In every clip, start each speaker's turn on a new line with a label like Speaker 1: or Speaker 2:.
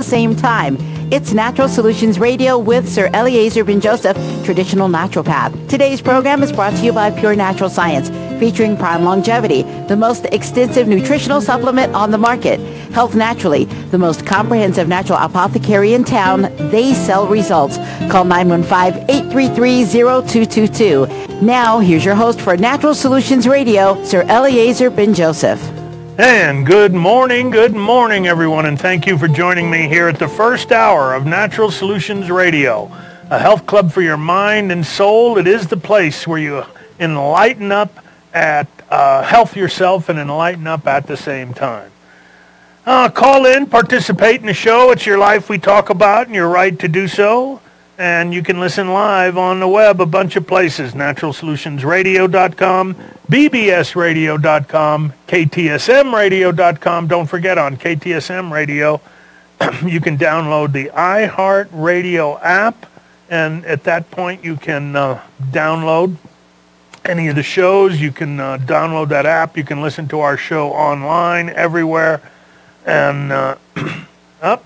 Speaker 1: Same time. It's Natural Solutions Radio with Sir Eleazar Ben Joseph, traditional naturopath. Today's program is brought to you by Pure Natural Science, featuring Prime Longevity, the most extensive nutritional supplement on the market. Health Naturally, the most comprehensive natural apothecary in town. They sell results. Call 915-833-0222. Now, here's your host for Natural Solutions Radio, Sir Eleazar Ben Joseph.
Speaker 2: And good morning, good morning, everyone, and thank you for joining me here at the first hour of Natural Solutions Radio, a health club for your mind and soul. It is the place where you enlighten up at uh, health yourself and enlighten up at the same time. Uh, call in, participate in the show. It's your life we talk about, and you're right to do so. And you can listen live on the web a bunch of places, naturalsolutionsradio.com, bbsradio.com, ktsmradio.com. Don't forget on KTSM Radio, you can download the iHeartRadio app, and at that point you can uh, download any of the shows. You can uh, download that app. You can listen to our show online everywhere. And uh, up.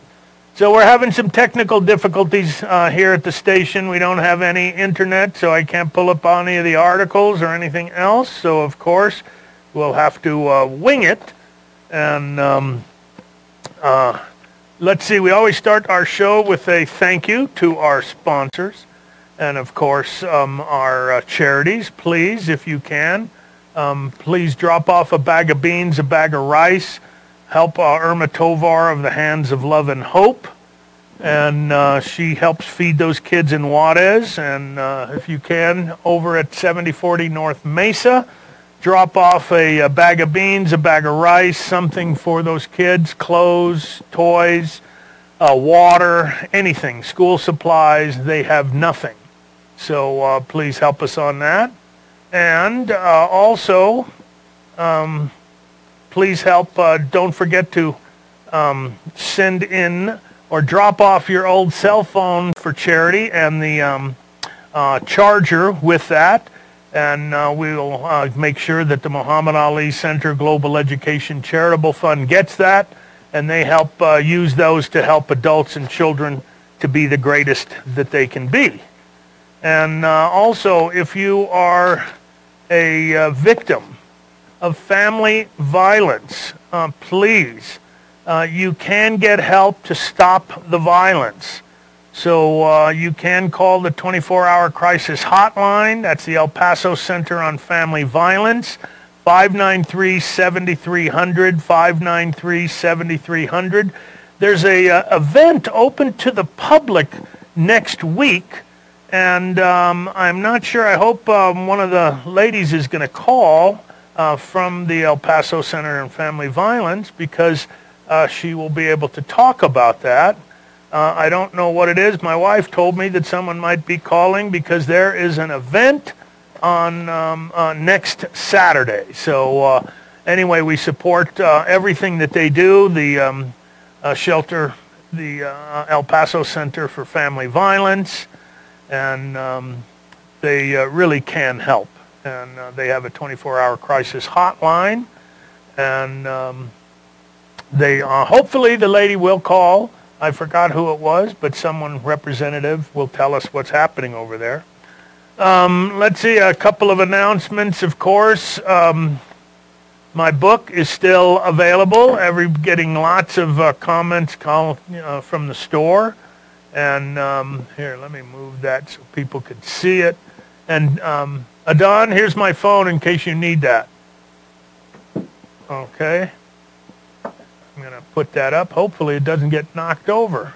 Speaker 2: So we're having some technical difficulties uh, here at the station. We don't have any internet, so I can't pull up any of the articles or anything else. So of course, we'll have to uh, wing it. And um, uh, let's see, we always start our show with a thank you to our sponsors. And of course, um, our uh, charities, please, if you can. Um, please drop off a bag of beans, a bag of rice, help uh, Irma Tovar of the Hands of Love and Hope. And uh, she helps feed those kids in Juarez. And uh, if you can, over at 7040 North Mesa, drop off a, a, bag of beans, a bag of rice, something for those kids, clothes, toys, uh, water, anything, school supplies. They have nothing. So uh, please help us on that. And uh, also, um, please help. Uh, don't forget to um, send in or drop off your old cell phone for charity and the um, uh, charger with that. And uh, we'll uh, make sure that the Muhammad Ali Center Global Education Charitable Fund gets that. And they help uh, use those to help adults and children to be the greatest that they can be. And uh, also, if you are a victim of family violence, uh, please, uh, you can get help to stop the violence. So uh, you can call the 24-hour crisis hotline. That's the El Paso Center on Family Violence, 593-7300, 593-7300. There's a uh, event open to the public next week, and um, I'm not sure. I hope um, one of the ladies is going to call uh, from the El Paso Center on Family Violence because uh, she will be able to talk about that. Uh, I don't know what it is. My wife told me that someone might be calling because there is an event on um, uh, next Saturday. So uh, anyway, we support uh, everything that they do. The um, shelter, the El Paso Center for Family Violence, and um, they really can help and uh, they have a 24-hour crisis hotline. And um, they uh, hopefully the lady will call. I forgot who it was, but someone representative will tell us what's happening over there. Um, let's see a couple of announcements. Of course, um, my book is still available. Every getting lots of uh, comments call, uh, from the store. And um, here, let me move that so people can see it. And um, Adon, here's my phone in case you need that. Okay. I'm going to put that up. Hopefully it doesn't get knocked over.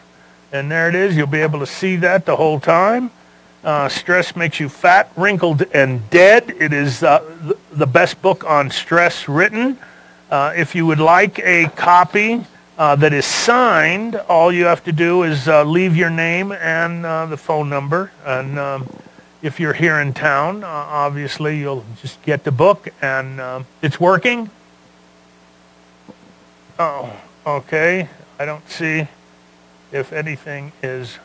Speaker 2: And there it is. You'll be able to see that the whole time. Uh, stress makes you fat, wrinkled, and dead. It is uh, the best book on stress written. Uh, if you would like a copy, uh, that is signed. All you have to do is uh, leave your name and uh, the phone number. And um, if you're here in town, uh, obviously you'll just get the book, and um it's working. Oh, okay. I don't see if anything is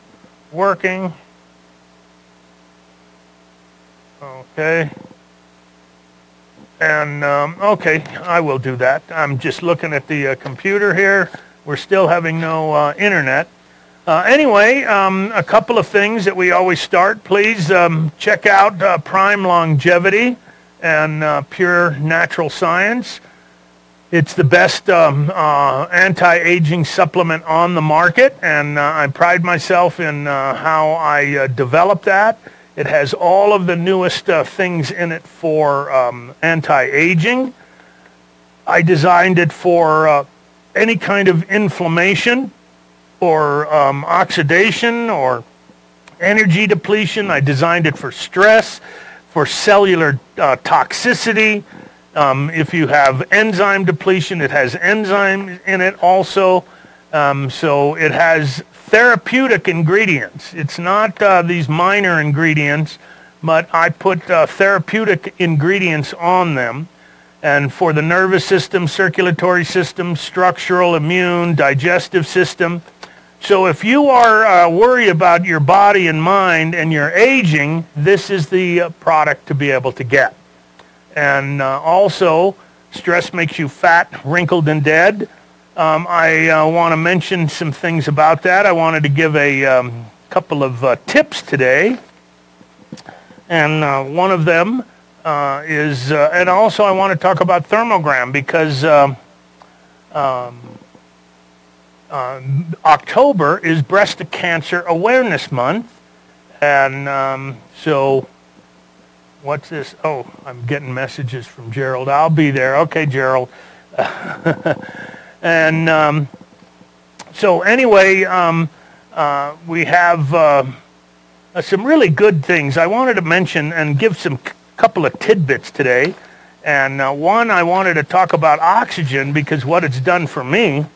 Speaker 2: working. Okay. And, um, okay, I will do that. I'm just looking at the uh, computer here. We're still having no uh, internet. Uh, anyway, um, a couple of things that we always start. Please um, check out uh, Prime Longevity and uh, Pure Natural Science. It's the best um, uh, anti-aging supplement on the market, and uh, I pride myself in uh, how I developed that. It has all of the newest things in it for um, anti-aging. I designed it for any kind of inflammation or um, oxidation or energy depletion. I designed it for stress, for cellular uh, toxicity. Um, if you have enzyme depletion, it has enzymes in it also. Um, so it has therapeutic ingredients. It's not uh, these minor ingredients, but I put uh, therapeutic ingredients on them. And for the nervous system, circulatory system, structural, immune, digestive system. So if you are uh, worried about your body and mind and you're aging, this is the uh, product to be able to get. And uh, also, stress makes you fat, wrinkled, and dead. Um, I uh, want to mention some things about that. I wanted to give a um, couple of uh, tips today. And uh, one of them is, and also I want to talk about thermogram because um, um, October is Breast Cancer Awareness Month. And um, so what's this? Oh, I'm getting messages from Gerald. I'll be there. Okay, Gerald. and um, so anyway, um, uh, we have uh, uh, some really good things. I wanted to mention and give some c- couple of tidbits today. And uh, one, I wanted to talk about oxygen because what it's done for me.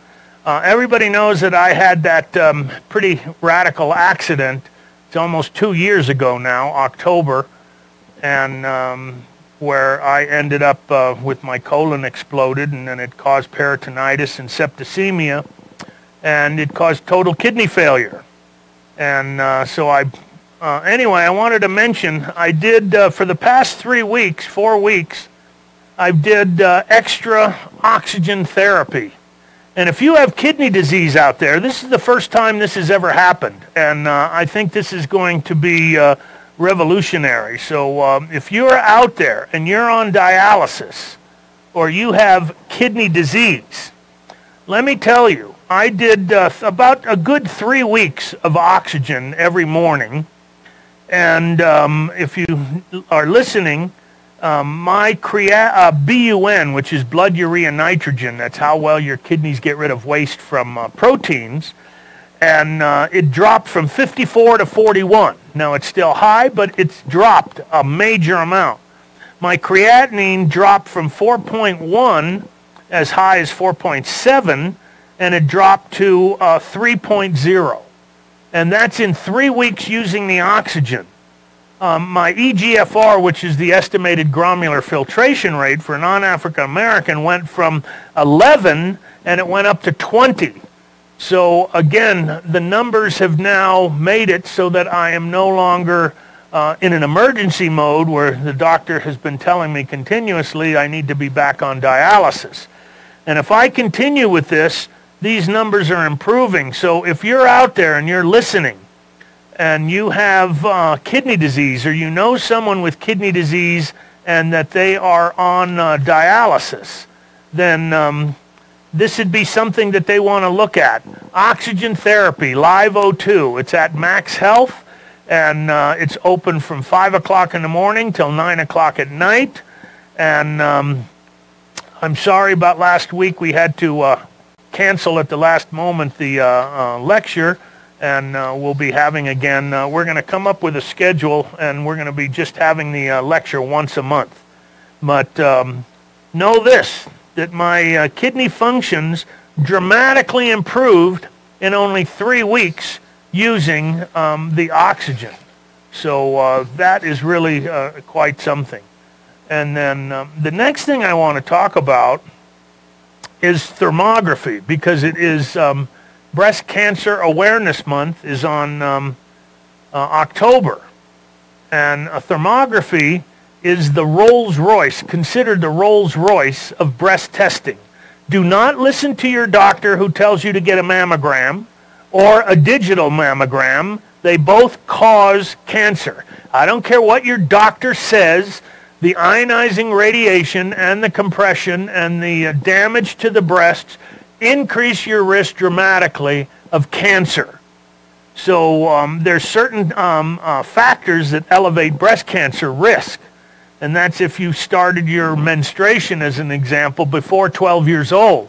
Speaker 2: Uh, everybody knows that I had that um, pretty radical accident. It's almost two years ago now, October, and um, where I ended up uh, with my colon exploded, and then it caused peritonitis and septicemia, and it caused total kidney failure. And uh, so I, uh, anyway, I wanted to mention I did uh, for the past three weeks, four weeks, I did uh, extra oxygen therapy. And if you have kidney disease out there, this is the first time this has ever happened. And uh, I think this is going to be uh, revolutionary. So um, if you're out there and you're on dialysis or you have kidney disease, let me tell you, I did uh, about a good three weeks of oxygen every morning. And um, if you are listening, um, my crea- uh, BUN, which is blood urea nitrogen, that's how well your kidneys get rid of waste from uh, proteins, and uh, it dropped from 54 to 41. Now it's still high, but it's dropped a major amount. My creatinine dropped from 4.1 as high as 4.7, and it dropped to uh, 3.0. And that's in three weeks using the oxygen. Um, my EGFR, which is the estimated glomerular filtration rate for non-African American, went from 11 and it went up to 20. So again, the numbers have now made it so that I am no longer uh, in an emergency mode where the doctor has been telling me continuously I need to be back on dialysis. And if I continue with this, these numbers are improving. So if you're out there and you're listening and you have uh, kidney disease or you know someone with kidney disease and that they are on uh, dialysis, then um, this would be something that they want to look at. Oxygen therapy, Live O2. It's at Max Health, and uh, it's open from 5 o'clock in the morning till 9 o'clock at night. And um, I'm sorry about last week. We had to uh, cancel at the last moment the uh, uh lecture and uh, we'll be having again. Uh, we're going to come up with a schedule, and we're going to be just having the uh, lecture once a month. But um, know this, that my uh, kidney functions dramatically improved in only three weeks using um, the oxygen. So uh, that is really uh, quite something. And then um, the next thing I want to talk about is thermography because it is um, Breast Cancer Awareness Month is on um, uh, October. And a thermography is the Rolls Royce, considered the Rolls Royce of breast testing. Do not listen to your doctor who tells you to get a mammogram or a digital mammogram. They both cause cancer. I don't care what your doctor says. The ionizing radiation and the compression and the uh, damage to the breasts increase your risk dramatically of cancer. So um, there's certain um, uh, factors that elevate breast cancer risk. And that's if you started your menstruation, as an example, before 12 years old.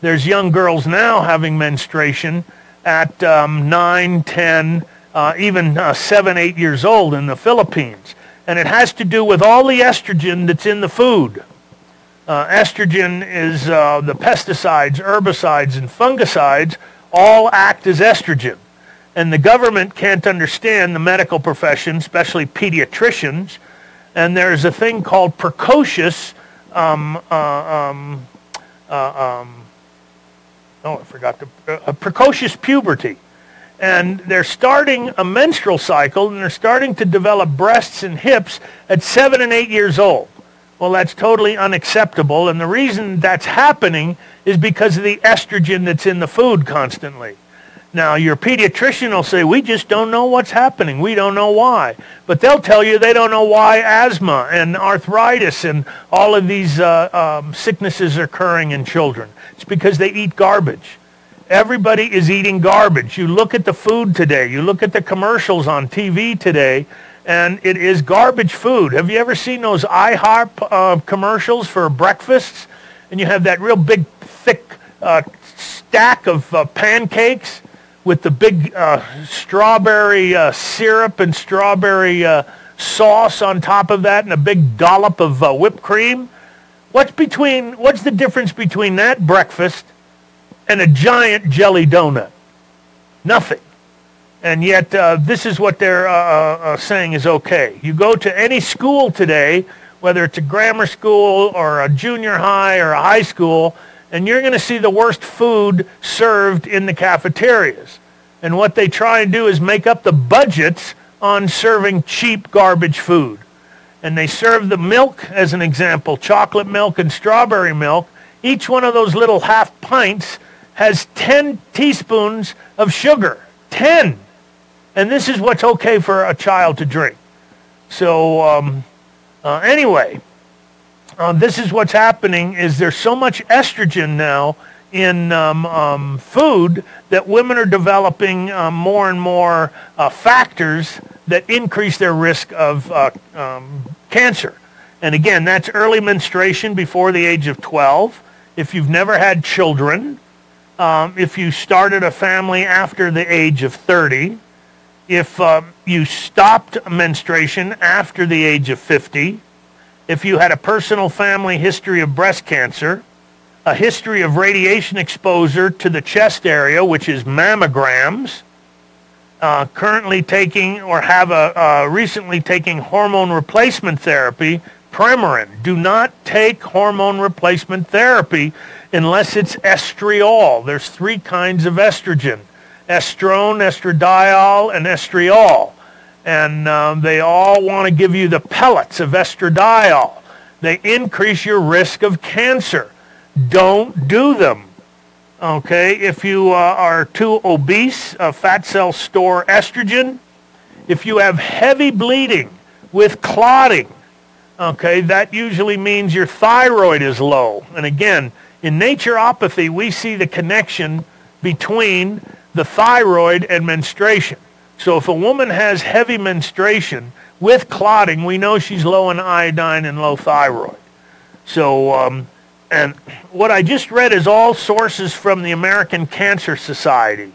Speaker 2: There's young girls now having menstruation at um, 9, 10, uh, even uh, 7, 8 years old in the Philippines. And it has to do with all the estrogen that's in the food. Uh, estrogen is uh, the pesticides, herbicides, and fungicides all act as estrogen. And the government can't understand the medical profession, especially pediatricians. And there's a thing called precocious, um, uh, um, uh, um, oh, I forgot the, uh, precocious puberty. And they're starting a menstrual cycle and they're starting to develop breasts and hips at seven and eight years old. Well, that's totally unacceptable. And the reason that's happening is because of the estrogen that's in the food constantly. Now, your pediatrician will say, we just don't know what's happening. We don't know why. But they'll tell you they don't know why asthma and arthritis and all of these uh, um, sicknesses are occurring in children. It's because they eat garbage. Everybody is eating garbage. You look at the food today. You look at the commercials on TV today and it is garbage food. Have you ever seen those IHOP uh, commercials for breakfasts? And you have that real big, thick uh, stack of uh, pancakes with the big uh, strawberry uh, syrup and strawberry uh, sauce on top of that and a big dollop of whipped cream. What's between? What's the difference between that breakfast and a giant jelly donut? Nothing. And yet, uh, this is what they're uh, uh, saying is okay. You go to any school today, whether it's a grammar school or a junior high or a high school, and you're going to see the worst food served in the cafeterias. And what they try and do is make up the budgets on serving cheap garbage food. And they serve the milk, as an example, chocolate milk and strawberry milk. Each one of those little half pints has 10 teaspoons of sugar. 10. And this is what's okay for a child to drink. So um, uh, anyway, uh, this is what's happening is there's so much estrogen now in um, um, food that women are developing uh, more and more uh, factors that increase their risk of uh, um, cancer. And again, that's early menstruation before the age of 12. If you've never had children, um, if you started a family after the age of 30, if um, you stopped menstruation after the age of 50, if you had a personal family history of breast cancer, a history of radiation exposure to the chest area, which is mammograms, uh, currently taking or have a uh, recently taking hormone replacement therapy, Premarin. Do not take hormone replacement therapy unless it's estriol. There's three kinds of estrogen estrone, estradiol, and estriol. And um, they all want to give you the pellets of estradiol. They increase your risk of cancer. Don't do them. Okay, if you uh, are too obese, uh, fat cells store estrogen. If you have heavy bleeding with clotting, okay, that usually means your thyroid is low. And again, in naturopathy, we see the connection between the thyroid and menstruation. So if a woman has heavy menstruation with clotting, we know she's low in iodine and low thyroid. So, um, and what I just read is all sources from the American Cancer Society.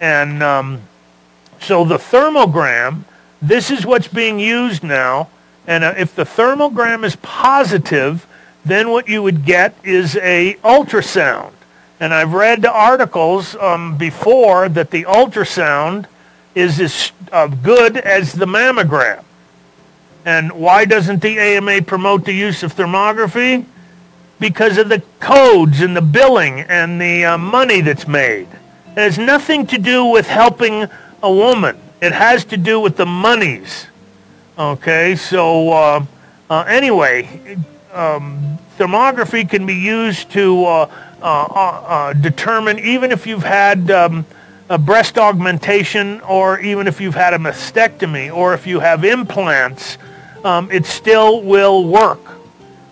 Speaker 2: And um, so the thermogram, this is what's being used now. And uh, if the thermogram is positive, then what you would get is a ultrasound. And I've read articles um, before that the ultrasound is as uh, good as the mammogram. And why doesn't the AMA promote the use of thermography? Because of the codes and the billing and the uh, money that's made. It has nothing to do with helping a woman. It has to do with the monies. Okay, so uh, uh, anyway, um, thermography can be used to uh, determine even if you've had um, a breast augmentation or even if you've had a mastectomy or if you have implants, um, it still will work.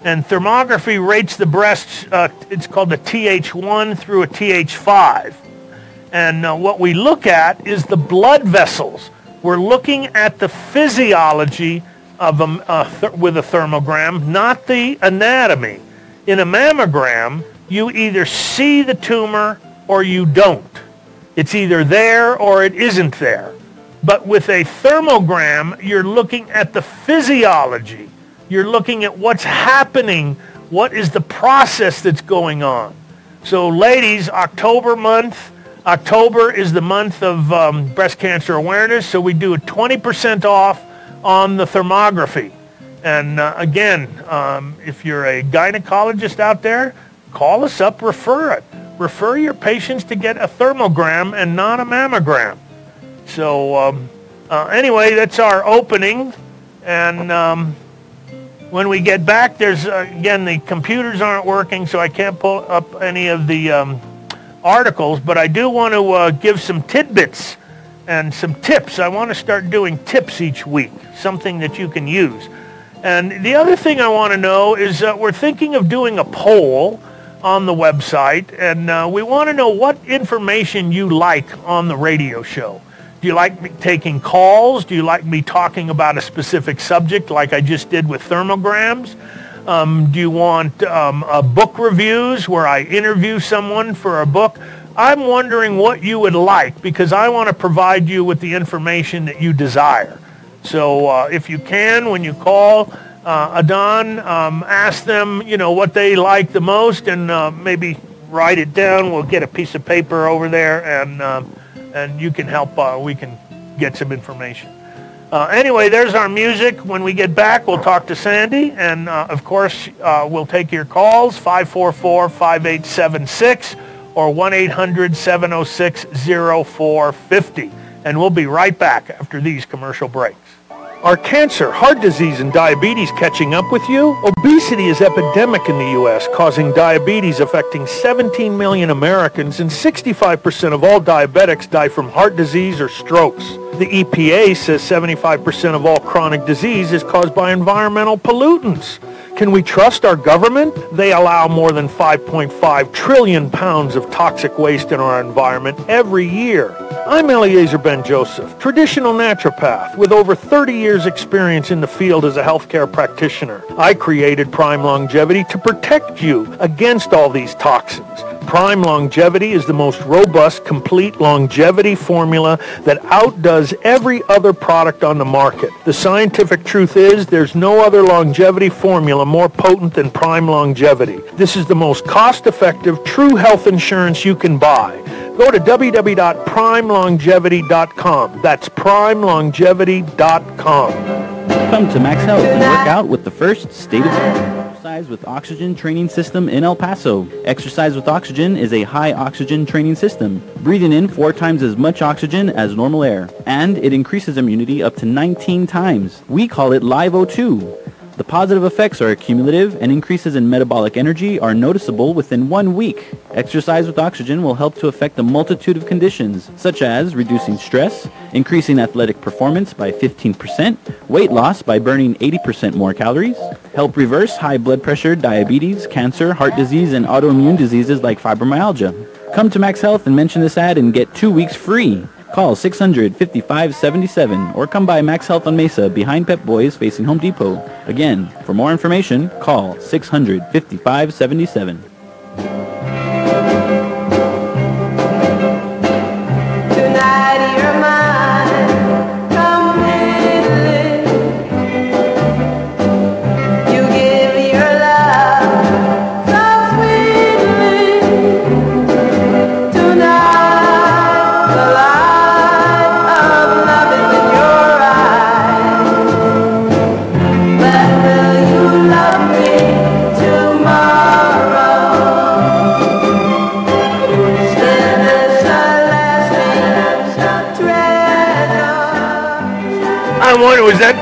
Speaker 2: And thermography rates the breasts, uh, it's called a TH1 through a TH5. And uh, what we look at is the blood vessels. We're looking at the physiology of a, th- with a thermogram, not the anatomy. In a mammogram, you either see the tumor or you don't. It's either there or it isn't there. But with a thermogram, you're looking at the physiology. You're looking at what's happening. What is the process that's going on? So ladies, October month, October is the month of um, breast cancer awareness. So we do a 20% off on the thermography. And uh, again, um, if you're a gynecologist out there, call us up, refer it. Refer your patients to get a thermogram and not a mammogram. So um, uh, anyway, that's our opening. And um, when we get back, there's, uh, again, the computers aren't working, so I can't pull up any of the um, articles, but I do want to uh, give some tidbits and some tips. I want to start doing tips each week, something that you can use. And the other thing I want to know is uh, we're thinking of doing a poll on the website, and uh, we want to know what information you like on the radio show. Do you like me taking calls? Do you like me talking about a specific subject like I just did with thermograms? Um, do you want um, book reviews where I interview someone for a book? I'm wondering what you would like because I want to provide you with the information that you desire. So uh, if you can, when you call uh, Adon, um, ask them, you know, what they like the most and uh, maybe write it down. We'll get a piece of paper over there and, uh, and you can help, uh, we can get some information. Uh, anyway, there's our music. When we get back, we'll talk to Sandy. And, uh, of course, we'll take your calls, 544-5876 or 1-800-706-0450. And we'll be right back after these commercial breaks. Are cancer, heart disease, and diabetes catching up with you? Obesity is epidemic in the U.S., causing diabetes affecting 17 million Americans, and 65% of all diabetics die from heart disease or strokes. The EPA says 75% of all chronic disease is caused by environmental pollutants. Can we trust our government? They allow more than 5.5 trillion pounds of toxic waste in our environment every year. I'm Eleazar Ben Joseph, traditional naturopath with over 30 years experience in the field as a healthcare practitioner. I created Prime Longevity to protect you against all these toxins. Prime Longevity is the most robust, complete longevity formula that outdoes every other product on the market. The scientific truth is there's no other longevity formula more potent than Prime Longevity. This is the most cost-effective, true health insurance you can buy. Go to www.primelongevity.com. That's primelongevity.com.
Speaker 3: Come to Max Health and work out with the first state-of-the-art Exercise with Oxygen training system in El Paso. Exercise with Oxygen is a high oxygen training system, breathing in four times as much oxygen as normal air, and it increases immunity up to 19 times. We call it Live O2. The positive effects are cumulative and increases in metabolic energy are noticeable within one week. Exercise with oxygen will help to affect a multitude of conditions, such as reducing stress, increasing athletic performance by 15%, weight loss by burning 80% more calories, help reverse high blood pressure, diabetes, cancer, heart disease, and autoimmune diseases like fibromyalgia. Come to Max Health and mention this ad and get two weeks free. Call 600-5577 or come by Max Health on Mesa behind Pep Boys facing Home Depot. Again, for more information, call 600-5577.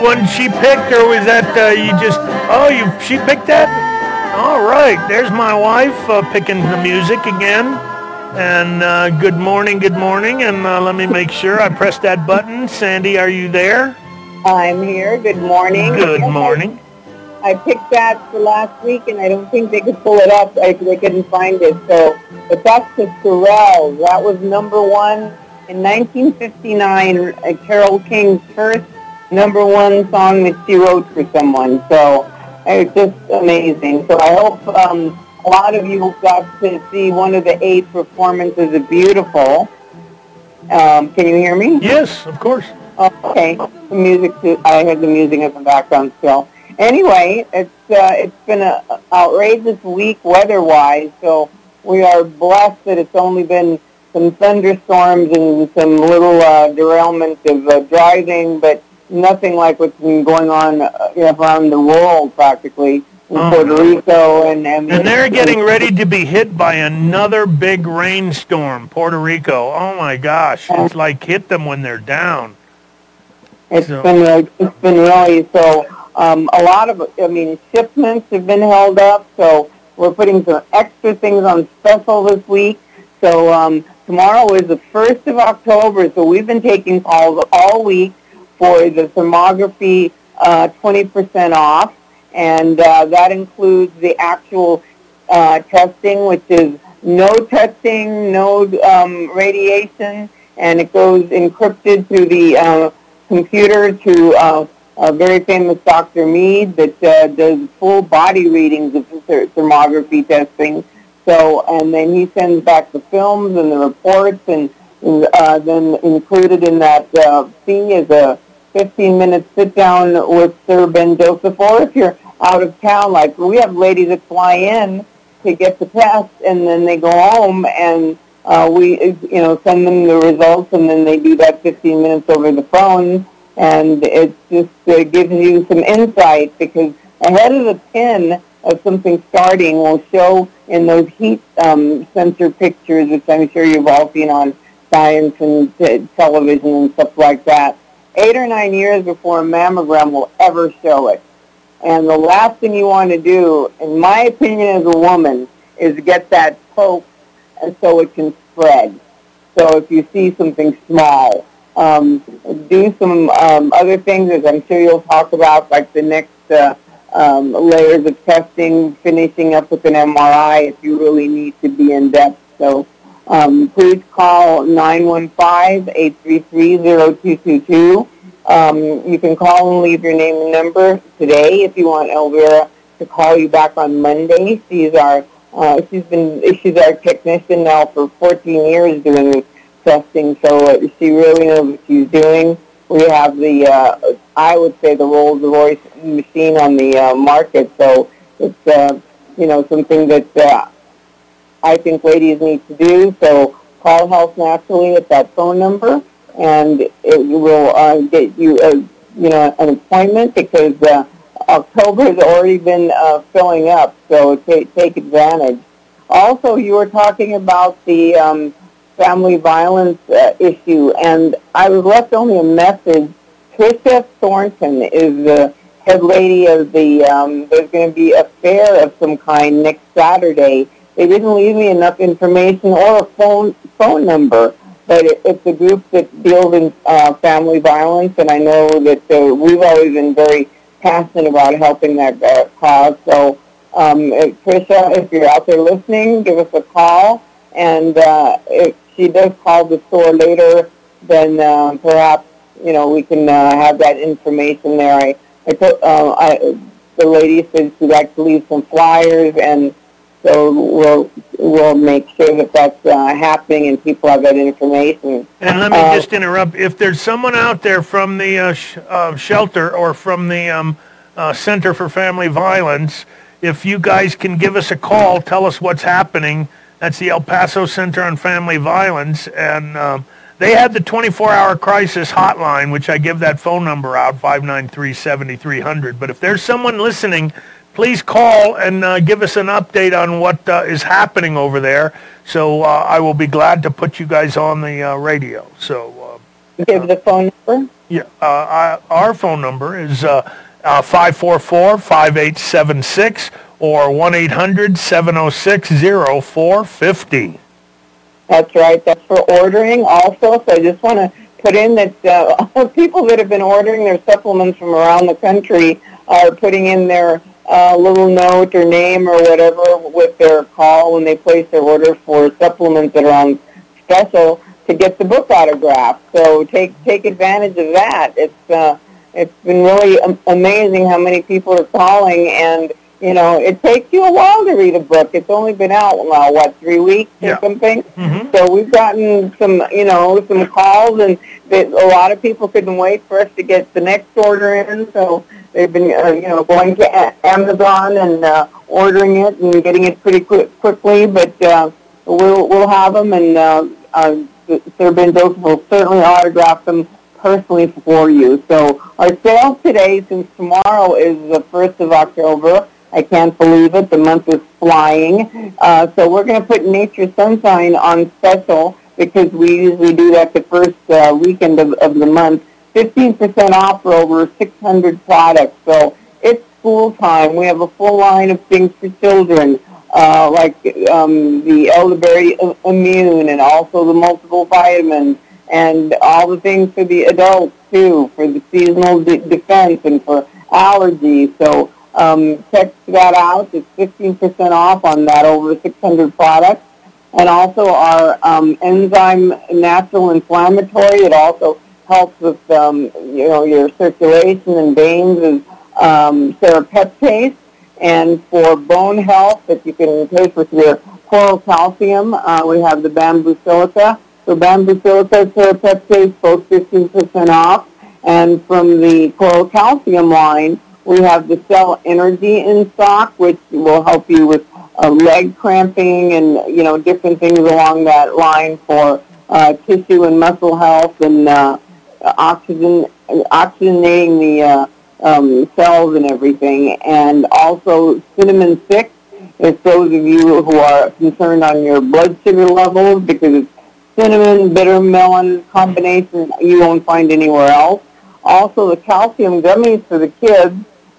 Speaker 2: One she picked, or was that uh, you just? Oh, you she picked that? All right, there's my wife uh, picking the music again. And uh, good morning, good morning. And uh, let me make sure I press that button. Sandy, are you there?
Speaker 4: I'm here. Good morning.
Speaker 2: Good morning.
Speaker 4: I picked that for last week, and I don't think they could pull it up. I, they couldn't find it. So, but that's the Shirelles. That was number one in 1959. Carole King's first number one song that she wrote for someone. So it's just amazing. So I hope um, a lot of you got to see one of the eight performances of Beautiful. Um, can you hear me?
Speaker 2: Yes, of course.
Speaker 4: Okay. The music, I heard the music in the background still. Anyway, it's uh, it's been an outrageous week weather-wise, so we are blessed that it's only been some thunderstorms and some little uh, derailment of uh, driving, but nothing like what's been going on uh, around the world practically in
Speaker 2: Oh.
Speaker 4: Puerto Rico and and,
Speaker 2: And they're getting ready to be hit by another big rainstorm, Puerto Rico. Oh my gosh, it's like hit them when they're down.
Speaker 4: It's
Speaker 2: So-
Speaker 4: been it's been really so. Um, a lot of I mean shipments have been held up, so we're putting some extra things on special this week. So um, tomorrow is the first of October, so we've been taking calls all week for the thermography uh, 20% off, and uh, that includes the actual uh, testing, which is no testing, no um, radiation, and it goes encrypted through the uh, computer to uh, a very famous Dr. Mead that uh, does full body readings of thermography testing. So, and then he sends back the films and the reports, and uh, then included in that fee is a 15-minute sit-down with Sir Ben Joseph. Or if you're out of town, like we have ladies that fly in to get the test, and then they go home, and uh, we, you know, send them the results, and then they do that 15 minutes over the phone, and it just uh, gives you some insight because ahead of the pin of something starting will show in those heat um, sensor pictures, which I'm sure you've all seen on science and t- television and stuff like that, eight or nine years before a mammogram will ever show it. And the last thing you want to do, in my opinion as a woman, is get that poke and so it can spread. So if you see something small, um, do some um, other things, as I'm sure you'll talk about, like the next uh, um, layers of testing, finishing up with an MRI if you really need to be in depth. So um, please call 915-833-0222. Um, you can call and leave your name and number today if you want Elvira to call you back on Monday. She's our uh, she's been she's our technician now for 14 years doing testing, so she really knows what she's doing. We have the uh, I would say the Rolls Royce machine on the uh, market, so it's uh, you know something that uh, I think ladies need to do. So call Health Naturally at that phone number, and it will uh, get you a, you know an appointment because uh, October has already been uh, filling up. So take take advantage. Also, you were talking about the um, family violence uh, issue, and I was left only a message. Tricia Thornton is the head lady of the. Um, there's going to be a fair of some kind next Saturday. They didn't leave me enough information or a phone phone number, but it, it's a group that deals in uh, family violence, and I know that uh, we've always been very passionate about helping that uh, cause. So, um, if, Tricia, if you're out there listening, give us a call, and uh, if she does call the store later, then uh, perhaps you know we can uh, have that information there. I, I, to, uh, I the lady said she'd like to leave some flyers and so we'll we'll make sure that that's uh, happening and people have that information.
Speaker 2: And let me
Speaker 4: Uh,
Speaker 2: just interrupt. If there's someone out there from the uh, sh- uh, shelter or from the um, uh, Center for Family Violence, if you guys can give us a call, tell us what's happening. That's the El Paso Center on Family Violence, and um, they have the 24-hour crisis hotline, which I give that phone number out, 593-7300. But if there's someone listening, please call and uh, give us an update on what uh, is happening over there. So uh, I will be glad to put you guys on the uh, radio. So
Speaker 4: give the phone number?
Speaker 2: Yeah, uh, I, our phone number is uh, uh, 544-5876 or 1-800-706-0450.
Speaker 4: That's right. That's for ordering also. So I just want to put in that uh, people that have been ordering their supplements from around the country are putting in their uh, little note or name or whatever with their call when they place their order for supplements that are on special to get the book autographed. So take take advantage of that. It's uh, it's been really amazing how many people are calling and you know, it takes you a while to read a book. It's only been out now, what, three weeks or
Speaker 2: Yeah.
Speaker 4: something?
Speaker 2: Mm-hmm.
Speaker 4: So we've gotten some, you know, some calls, and that a lot of people couldn't wait for us to get the next order in. So they've been, uh, you know, going to a- Amazon and uh, ordering it and getting it pretty quick, quickly. But uh, we'll we'll have them, and uh, uh, Sir Ben Joseph will certainly autograph them personally for you. So our sale today, since tomorrow is the first of October. I can't believe it. The month is flying. Uh, so we're going to put Nature Sunshine on special because we usually do that the first uh, weekend of, of the month. 15% off for over 600 products. So it's school time. We have a full line of things for children, uh, like um, the elderberry immune and also the multiple vitamins and all the things for the adults too, for the seasonal de- defense and for allergies. So um, check that out. It's 15% off on that over 600 products. And also our um, enzyme natural inflammatory. It also helps with um, you know your circulation and veins is um, serrapeptase. And for bone health that you can take with your coral calcium, uh, we have the bamboo silica. So bamboo silica, serrapeptase, both 15% off. And from the coral calcium line, we have the cell energy in stock, which will help you with uh, leg cramping and you know different things along that line for uh, tissue and muscle health and uh, oxygen oxygenating the uh, um, cells and everything. And also cinnamon six. If those of you who are concerned on your blood sugar levels, because it's cinnamon, bitter melon combination you won't find anywhere else. Also, the calcium gummies for the kids,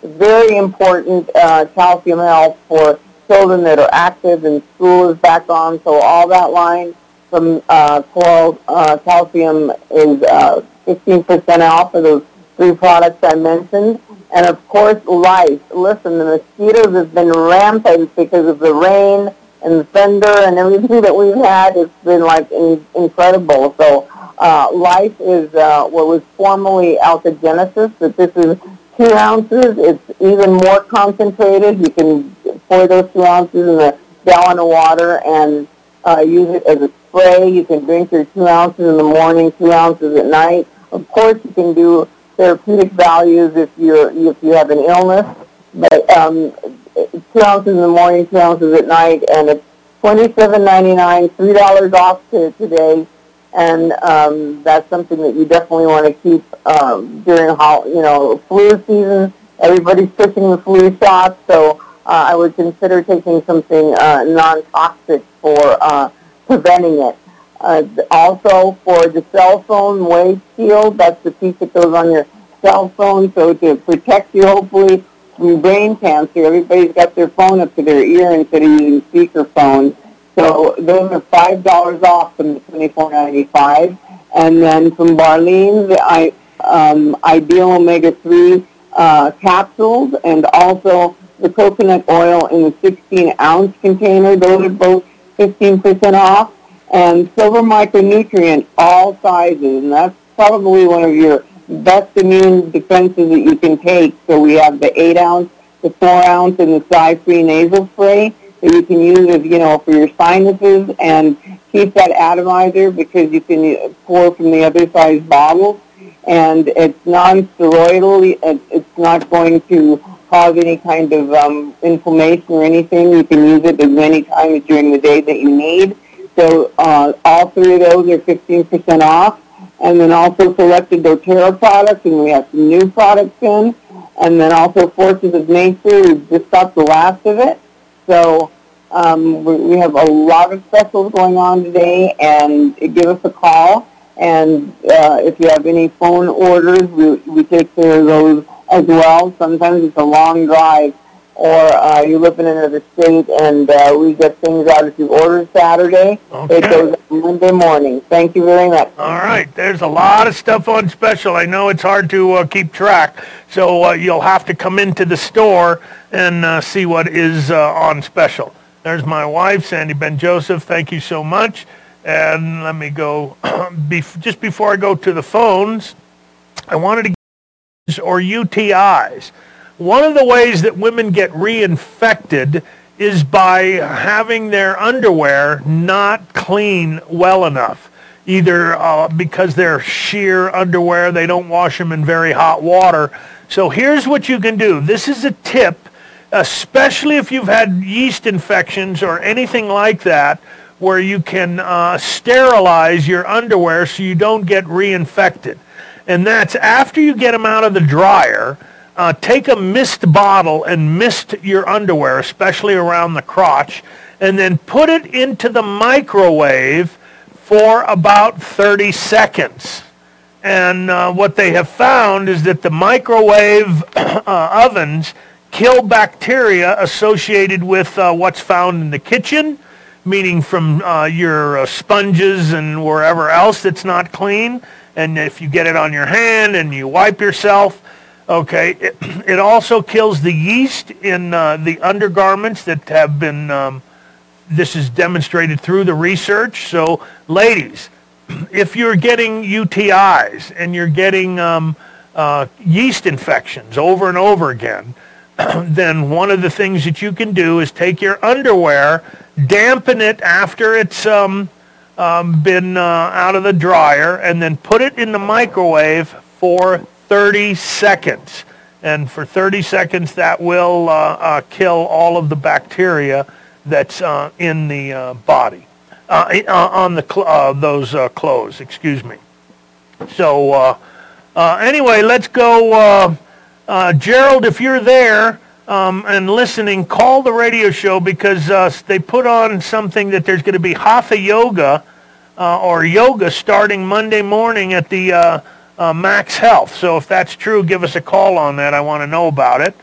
Speaker 4: very important uh, calcium health for children that are active and school is back on. So all that line from uh, Coral uh, Calcium is uh, 15% off for those three products I mentioned. And of course, lice. Listen, the mosquitoes have been rampant because of the rain and the thunder and everything that we've had. It's been like in, incredible. So uh, life is uh, what was formerly alkagenesis, but this is two ounces. It's even more concentrated. You can pour those two ounces in a gallon of water and uh, use it as a spray. You can drink your two ounces in the morning, two ounces at night. Of course, you can do therapeutic values if you're if you have an illness, but um, two ounces in the morning, two ounces at night, and it's twenty-seven ninety-nine, three dollars off to today, and um, that's something that you definitely want to keep um, during how you know flu season. Everybody's pushing the flu shots, so uh, I would consider taking something uh, non-toxic for uh, preventing it. Uh, also, for the cell phone wave shield, that's the piece that goes on your cell phone, so to protect you hopefully from brain cancer. Everybody's got their phone up to their ear instead of using speakerphone. So those are five dollars off from the twenty four ninety five. And then from Barlean, the I, um, Ideal Omega three uh, capsules, and also the coconut oil in the sixteen ounce container. Those are both fifteen percent off. And silver micronutrient, all sizes, and that's probably one of your best immune defenses that you can take. So we have the eight ounce, the four ounce, and the size free nasal spray that you can use as you know for your sinuses and keep that atomizer because you can pour from the other size bottles and it's non-steroidal. It- It's not going to cause any kind of um, inflammation or anything. You can use it as many times during the day that you need. So uh, all three of those are 15% off. And then also selected doTERRA products, and we have some new products in. And then also Forces of Nature, we've just got the last of it. So um, we, we have a lot of specials going on today, and give us a call And uh, if you have any phone orders, we, we take care of those as well. Sometimes it's a long drive or uh, you live in another state and uh, we get things out if you order Saturday.
Speaker 2: Okay.
Speaker 4: It goes Monday morning. Thank you very much.
Speaker 2: All right, there's a lot of stuff on special. I know it's hard to uh, keep track, so uh, you'll have to come into the store and uh, see what is uh, on special. There's my wife, Sandy Ben Joseph. Thank you so much. And let me go, just before I go to the phones, I wanted to or UTIs. One of the ways that women get reinfected is by having their underwear not clean well enough. Either uh, because they're sheer underwear, they don't wash them in very hot water. So here's what you can do. This is a tip, especially if you've had yeast infections or anything like that, where you can uh, sterilize your underwear so you don't get reinfected. And that's after you get them out of the dryer uh, take a mist bottle and mist your underwear, especially around the crotch, and then put it into the microwave for about 30 seconds. And uh, what they have found is that the microwave uh, ovens kill bacteria associated with uh, what's found in the kitchen, meaning from uh, your uh, sponges and wherever else that's not clean. And if you get it on your hand and you wipe yourself, Okay. It, it also kills the yeast in uh, the undergarments that have been, um, this is demonstrated through the research. So ladies, if you're getting UTIs and you're getting um, uh, yeast infections over and over again, then one of the things that you can do is take your underwear, dampen it after it's um, um, been uh, out of the dryer, and then put it in the microwave for 30 seconds. And for 30 seconds, that will uh, uh, kill all of the bacteria that's uh, in the uh, body, uh, on the cl- those clothes, excuse me. So anyway, let's go. Gerald, if you're there um, and listening, call the radio show because they put on something that there's going to be hatha yoga or yoga starting Monday morning at the uh, Max Health. So if that's true, give us a call on that. I want to know about it.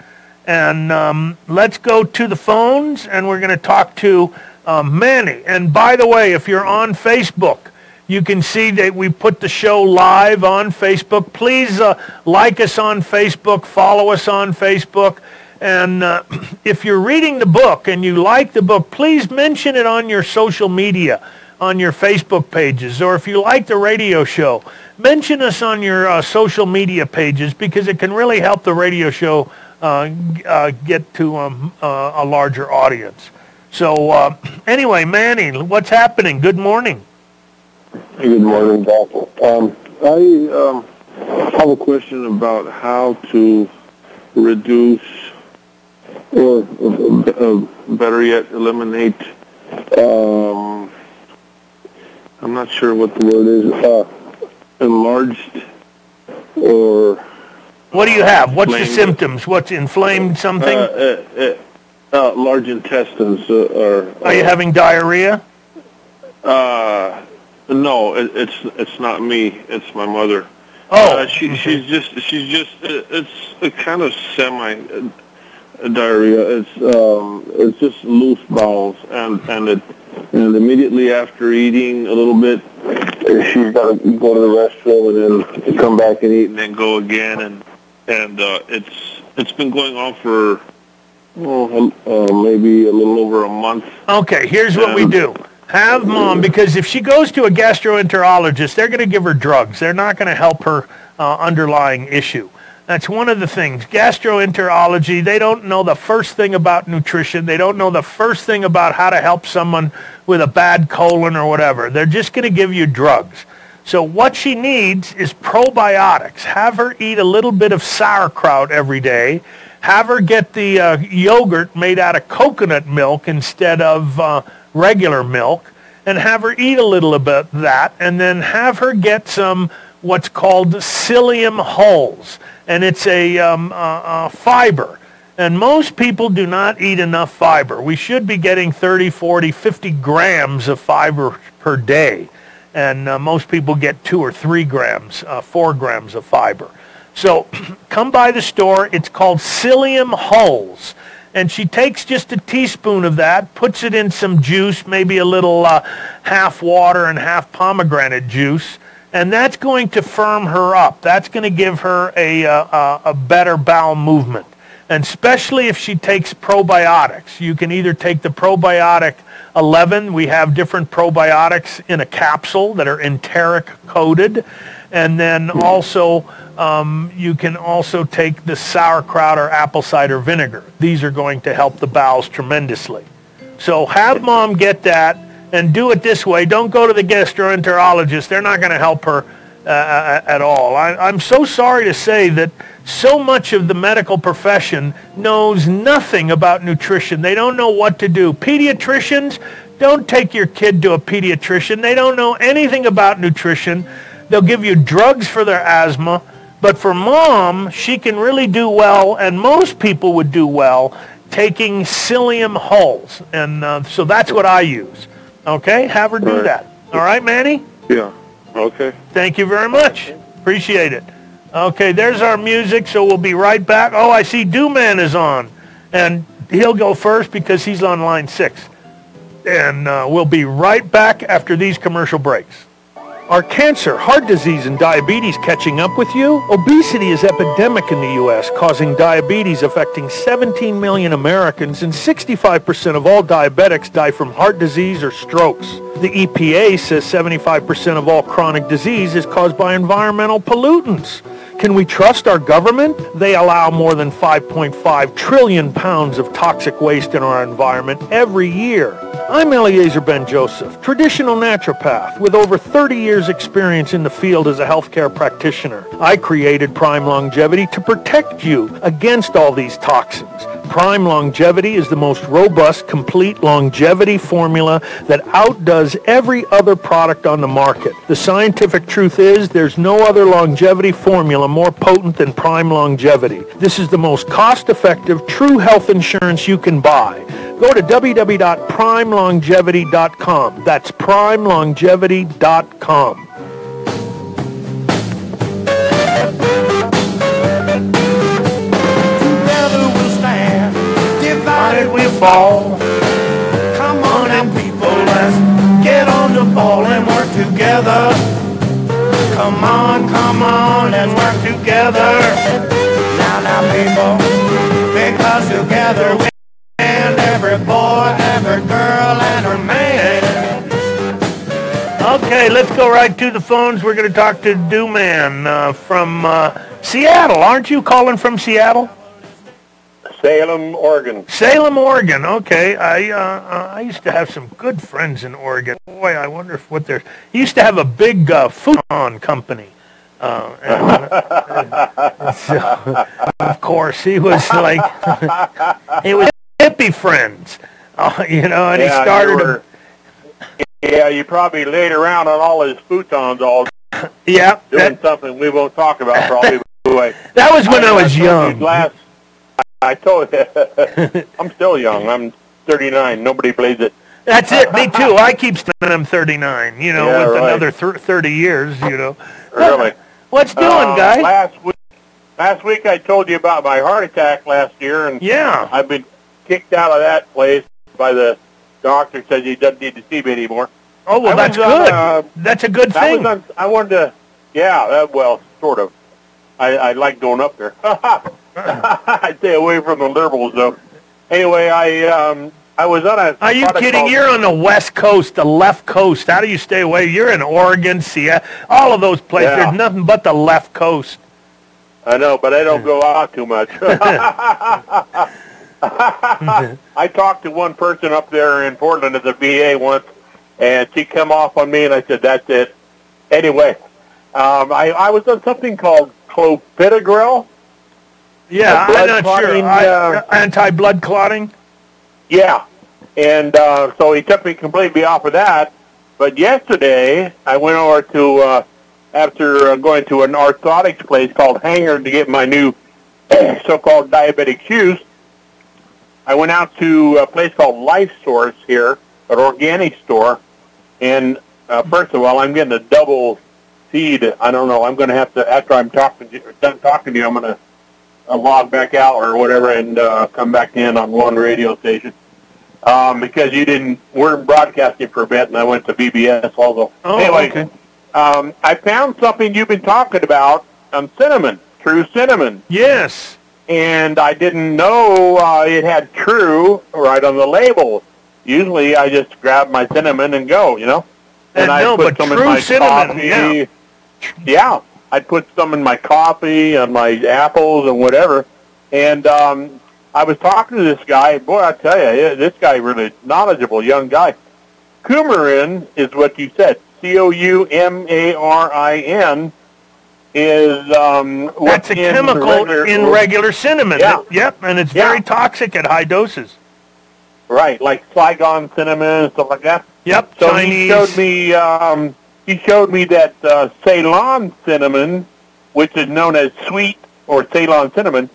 Speaker 2: And um, let's go to the phones, and we're going to talk to um, Manny. And by the way, if you're on Facebook, you can see that we put the show live on Facebook. Please uh, like us on Facebook, follow us on Facebook. And uh, if you're reading the book and you like the book, please mention it on your social media, on your Facebook pages, or if you like the radio show, mention us on your uh, social media pages because it can really help the radio show uh, uh, get to um, uh, a larger audience. So anyway, Manny, what's happening? Good morning.
Speaker 5: Good morning, Doctor. Um, I um, have a question about how to reduce or uh, better yet eliminate um, I'm not sure what the word is enlarged or
Speaker 2: what do you have? What's the symptoms? What's inflamed something?
Speaker 5: Uh, uh, uh, large intestines uh, are.
Speaker 2: Are you having diarrhea?
Speaker 5: Uh, no, it, it's it's not me. It's my mother.
Speaker 2: Oh,
Speaker 5: uh, she, okay. she's just she's just it's a kind of semi diarrhea. It's um it's just loose bowels and and it and immediately after eating a little bit she's got to go to the restroom and then come back and eat and then go again and and uh, it's it's been going on for well, uh, maybe a little over a month.
Speaker 2: Okay, here's what we do. Have mom because if she goes to a gastroenterologist, they're going to give her drugs. They're not going to help her uh, underlying issue. That's one of the things. Gastroenterology, they don't know the first thing about nutrition. They don't know the first thing about how to help someone with a bad colon or whatever. They're just going to give you drugs. So what she needs is probiotics. Have her eat a little bit of sauerkraut every day. Have her get the uh, yogurt made out of coconut milk instead of uh, regular milk. And have her eat a little bit of that. And then have her get some what's called psyllium hulls and it's a, um, fiber. And most people do not eat enough fiber. We should be getting 30, 40, 50 grams of fiber per day. and uh, most people get two or three grams, uh, four grams of fiber. So come by the store. It's called Psyllium Hulls. And she takes just a teaspoon of that, puts it in some juice, maybe a little uh, half water and half pomegranate juice, and that's going to firm her up. That's going to give her a, uh, a better bowel movement. And especially if she takes probiotics. You can either take the probiotic 11. We have different probiotics in a capsule that are enteric coated. And then also, um, you can also take the sauerkraut or apple cider vinegar. These are going to help the bowels tremendously. So have mom get that and do it this way. Don't go to the gastroenterologist. They're not going to help her uh, at all. I, I'm so sorry to say that so much of the medical profession knows nothing about nutrition. They don't know what to do. Pediatricians, don't take your kid to a pediatrician. They don't know anything about nutrition. They'll give you drugs for their asthma. But for mom, she can really do well, and most people would do well, taking psyllium hulls. And uh, so that's what I use. Okay? Have her do
Speaker 5: Right.
Speaker 2: that. All right, Manny?
Speaker 5: Yeah. Okay.
Speaker 2: Thank you very much. Appreciate it. Okay, there's our music, so we'll be right back. Oh, I see Dooman is on. And he'll go first because he's on line six. And uh, we'll be right back after these commercial breaks. Are cancer, heart disease, and diabetes catching up with you? Obesity is epidemic in the U.S., causing diabetes affecting 17 million Americans, and 65% of all diabetics die from heart disease or strokes. The EPA says 75% of all chronic disease is caused by environmental pollutants. Can we trust our government? They allow more than 5.5 trillion pounds of toxic waste in our environment every year. I'm Eleazar Ben Joseph, traditional naturopath with over 30 years experience in the field as a healthcare practitioner. I created Prime Longevity to protect you against all these toxins. Prime Longevity is the most robust, complete longevity formula that outdoes every other product on the market. The scientific truth is there's no other longevity formula more potent than Prime Longevity. This is the most cost-effective, true health insurance you can buy. Go to www.primelongevity.com. That's primelongevity.com.
Speaker 6: we'll fall. Come on and people, let's get on the ball and work together. Come on, come on and work together. Now, now people, because together we and every boy, every girl and her man.
Speaker 2: Okay, let's go right to the phones. We're going to talk to Dooman uh, from uh, Seattle. Aren't you calling from Seattle?
Speaker 7: Salem, Oregon.
Speaker 2: Salem, Oregon. Okay, I uh, uh, I used to have some good friends in Oregon. Boy, I wonder if what they're. He used to have a big uh, futon company. Uh, and, uh, so, of course, he was like, he was hippie friends, uh, you know, and he
Speaker 7: Yeah, you
Speaker 2: started. a-
Speaker 7: were- Yeah, you probably laid around on all his futons all
Speaker 2: yeah,
Speaker 7: doing something we won't talk about probably. Anyway,
Speaker 2: that was when I was young.
Speaker 7: Last, I told you, I'm still young. I'm 39. Nobody believes it.
Speaker 2: That's it. Me too. I keep saying I'm 39. You know,
Speaker 7: Yeah,
Speaker 2: with
Speaker 7: right.
Speaker 2: another thir- 30 years. You know.
Speaker 7: Really.
Speaker 2: What's doing,
Speaker 7: Uh,
Speaker 2: guy?
Speaker 7: Last week, last week I told you about my heart attack last year, and
Speaker 2: Yeah.
Speaker 7: I've been kicked out of that place by the doctor. Said he doesn't need to see me anymore.
Speaker 2: Oh well,
Speaker 7: I
Speaker 2: that's
Speaker 7: on,
Speaker 2: good.
Speaker 7: uh,
Speaker 2: that's a good
Speaker 7: That
Speaker 2: thing.
Speaker 7: was on, I wanted to, yeah, uh, well, sort of. I, I like going up there. I stay away from the liberals, though. Anyway, I um, I was on a.
Speaker 2: Are you kidding? You're on the west coast, the left coast. How do you stay away? You're in Oregon, Seattle, all of those places.
Speaker 7: Yeah.
Speaker 2: There's nothing but the left coast.
Speaker 7: I know, but I don't go out too much. I talked to one person up there in Portland at the VA once, and she came off on me, and I said, "That's it." Anyway, um, I I was on something called clopidogrel.
Speaker 2: Yeah, I'm not sure.
Speaker 7: clotting,
Speaker 2: I-
Speaker 7: uh,
Speaker 2: anti-blood clotting.
Speaker 7: Yeah, and uh, so he took me completely off of that. But yesterday, I went over to uh, after uh, going to an orthotics place called Hanger to get my new so-called diabetic shoes. I went out to a place called Life Source here, an organic store, and uh, first of all, I'm getting a double feed. I don't know. I'm going to have to after I'm talking to you, done talking to you. I'm going to uh, log back out or whatever and uh, come back in on one radio station um, because you didn't. We're broadcasting for a bit, and I went to BBS also.
Speaker 2: Oh,
Speaker 7: anyway,
Speaker 2: okay.
Speaker 7: um, I found something you've been talking about on cinnamon, true cinnamon.
Speaker 2: Yes.
Speaker 7: And I didn't know uh, it had true right on the label. Usually, I just grab my cinnamon and go, you know.
Speaker 2: And
Speaker 7: I
Speaker 2: no,
Speaker 7: put
Speaker 2: but
Speaker 7: some in
Speaker 2: true
Speaker 7: my
Speaker 2: cinnamon,
Speaker 7: coffee.
Speaker 2: yeah.
Speaker 7: Yeah, I'd put some in my coffee and my apples and whatever. And um, I was talking to this guy. Boy, I tell you, this guy really knowledgeable, young guy. Coumarin is what you said. C O U M A R I N is um,
Speaker 2: That's a
Speaker 7: in
Speaker 2: chemical
Speaker 7: regular,
Speaker 2: in regular cinnamon.
Speaker 7: Yeah.
Speaker 2: Yep, and it's
Speaker 7: Yeah.
Speaker 2: very toxic at high doses.
Speaker 7: Right, like Saigon cinnamon and stuff like that.
Speaker 2: Yep,
Speaker 7: So
Speaker 2: Chinese.
Speaker 7: he showed me. Um, he showed me that uh, Ceylon cinnamon, which is known as sweet or Ceylon cinnamon,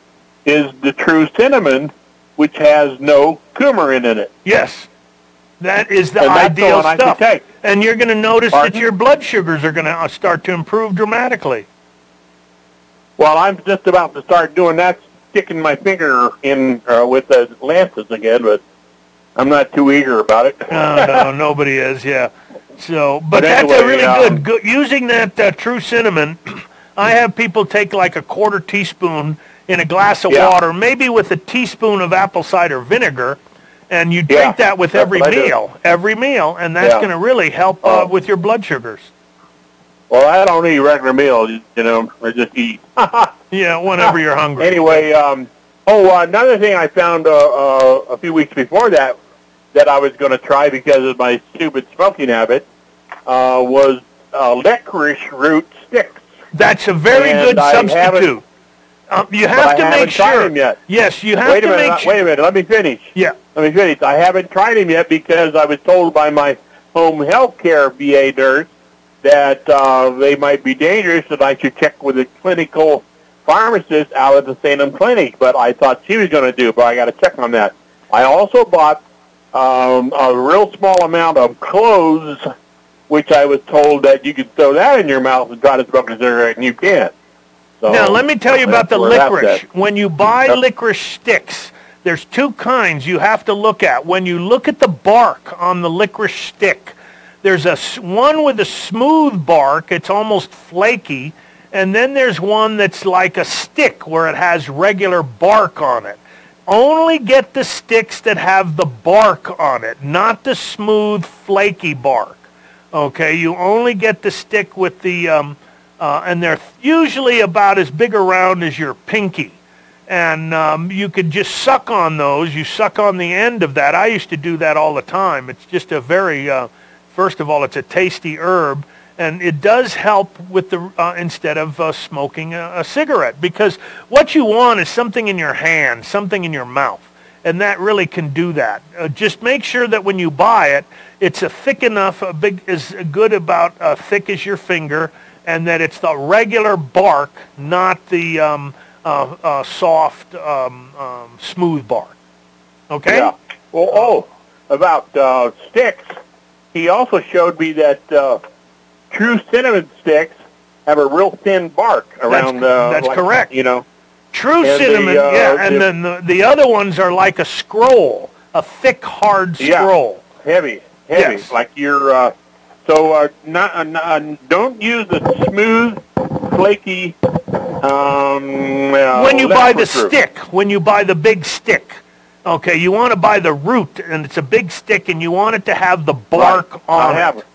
Speaker 7: is the true cinnamon, which has no coumarin in it.
Speaker 2: Yes. That is the
Speaker 7: And the
Speaker 2: ideal
Speaker 7: should
Speaker 2: stuff. And you're going to notice
Speaker 7: Pardon?
Speaker 2: that your blood sugars are going to start to improve dramatically.
Speaker 7: Well, I'm just about to start doing that, sticking my finger in uh, with the lances again, but I'm not too eager about it.
Speaker 2: No, no, nobody is. Yeah. So, but,
Speaker 7: But
Speaker 2: that's a really
Speaker 7: um,
Speaker 2: good, good. Using that uh, true cinnamon, I have people take like a quarter teaspoon in a glass of
Speaker 7: Yeah.
Speaker 2: water, maybe with a teaspoon of apple cider vinegar, and you drink
Speaker 7: Yeah,
Speaker 2: that with every meal, every meal, and that's
Speaker 7: Yeah.
Speaker 2: going to really help uh,
Speaker 7: Oh.
Speaker 2: with your blood sugars.
Speaker 7: Well, I don't eat regular meals, you know. I just eat.
Speaker 2: Yeah, whenever you're hungry.
Speaker 7: Anyway, um, oh, uh, another thing I found uh, uh, a few weeks before that that I was going to try because of my stupid smoking habit uh, was uh, licorice root sticks.
Speaker 2: That's a very
Speaker 7: And
Speaker 2: good
Speaker 7: I
Speaker 2: substitute. Um, you have
Speaker 7: I
Speaker 2: to
Speaker 7: haven't
Speaker 2: make
Speaker 7: tried
Speaker 2: sure.
Speaker 7: yet.
Speaker 2: Yes, you have
Speaker 7: wait
Speaker 2: to
Speaker 7: a minute.
Speaker 2: make sure.
Speaker 7: Wait a minute. Let me finish.
Speaker 2: Yeah.
Speaker 7: Let me finish. I haven't tried them yet because I was told by my home health care VA nurse that uh, they might be dangerous and I should check with a clinical pharmacist out at the Salem Clinic. But I thought she was going to do, but I got to check on that. I also bought um, a real small amount of cloves, which I was told that you could throw that in your mouth and try to smoke a cigarette, and you can't. So
Speaker 2: now, let me tell you about the
Speaker 7: that's where that's
Speaker 2: licorice. When you buy licorice sticks, there's two kinds you have to look at. When you look at the bark on the licorice stick, there's a one with a smooth bark. It's almost flaky. And then there's one that's like a stick where it has regular bark on it. Only get the sticks that have the bark on it, not the smooth, flaky bark. Okay, you only get the stick with the, um, uh, and they're usually about as big around as your pinky. And um, you could just suck on those. You suck on the end of that. I used to do that all the time. It's just a very, uh, first of all, it's a tasty herb. And it does help with the, uh, instead of uh, smoking a, a cigarette. Because what you want is something in your hand, something in your mouth and that really can do that. Uh, just make sure that when you buy it, it's a thick enough, a big, is good about uh, thick as your finger, and that it's the regular bark, not the um, uh, uh, soft, um, um, smooth bark. Okay.
Speaker 7: Yeah. Well, oh, about uh, sticks, he also showed me that uh, true cinnamon sticks have a real thin bark around. uh,
Speaker 2: that's
Speaker 7: like,
Speaker 2: correct.
Speaker 7: You know.
Speaker 2: True
Speaker 7: And the,
Speaker 2: cinnamon,
Speaker 7: uh,
Speaker 2: yeah, and
Speaker 7: the-
Speaker 2: then the, the other ones are like a scroll, a thick, hard
Speaker 7: Yeah.
Speaker 2: scroll.
Speaker 7: Heavy, heavy,
Speaker 2: Yes.
Speaker 7: like you're. Uh, so uh, not, uh, not, uh, don't use the smooth, flaky. Um, uh,
Speaker 2: when you buy the stick, when you buy the big stick, okay, you want to buy the root, and it's a big stick, and you want it to have the bark
Speaker 7: Right.
Speaker 2: on
Speaker 7: I have.
Speaker 2: it.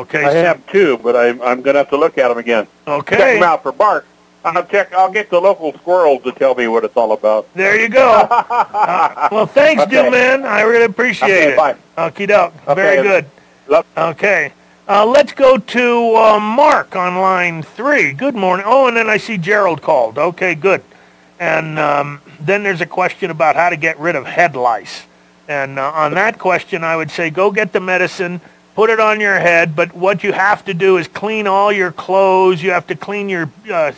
Speaker 2: Okay.
Speaker 7: I
Speaker 2: so-
Speaker 7: have two, but I'm I'm gonna have to look at them again.
Speaker 2: Okay.
Speaker 7: Check them out for bark. I'll check. I'll get the local squirrels to tell me what it's all about.
Speaker 2: There you go. Uh, well, thanks,
Speaker 7: Okay.
Speaker 2: Man. I really appreciate
Speaker 7: Okay,
Speaker 2: it.
Speaker 7: bye.
Speaker 2: Okie doke. Very good.
Speaker 7: Love-
Speaker 2: Okay. Uh, let's go to uh, Mark on line three. Good morning. Oh, and then I see Gerald called. Okay, good. And um, then there's a question about how to get rid of head lice. And uh, on that question, I would say go get the medicine, put it on your head. But what you have to do is clean all your clothes. You have to clean your uh,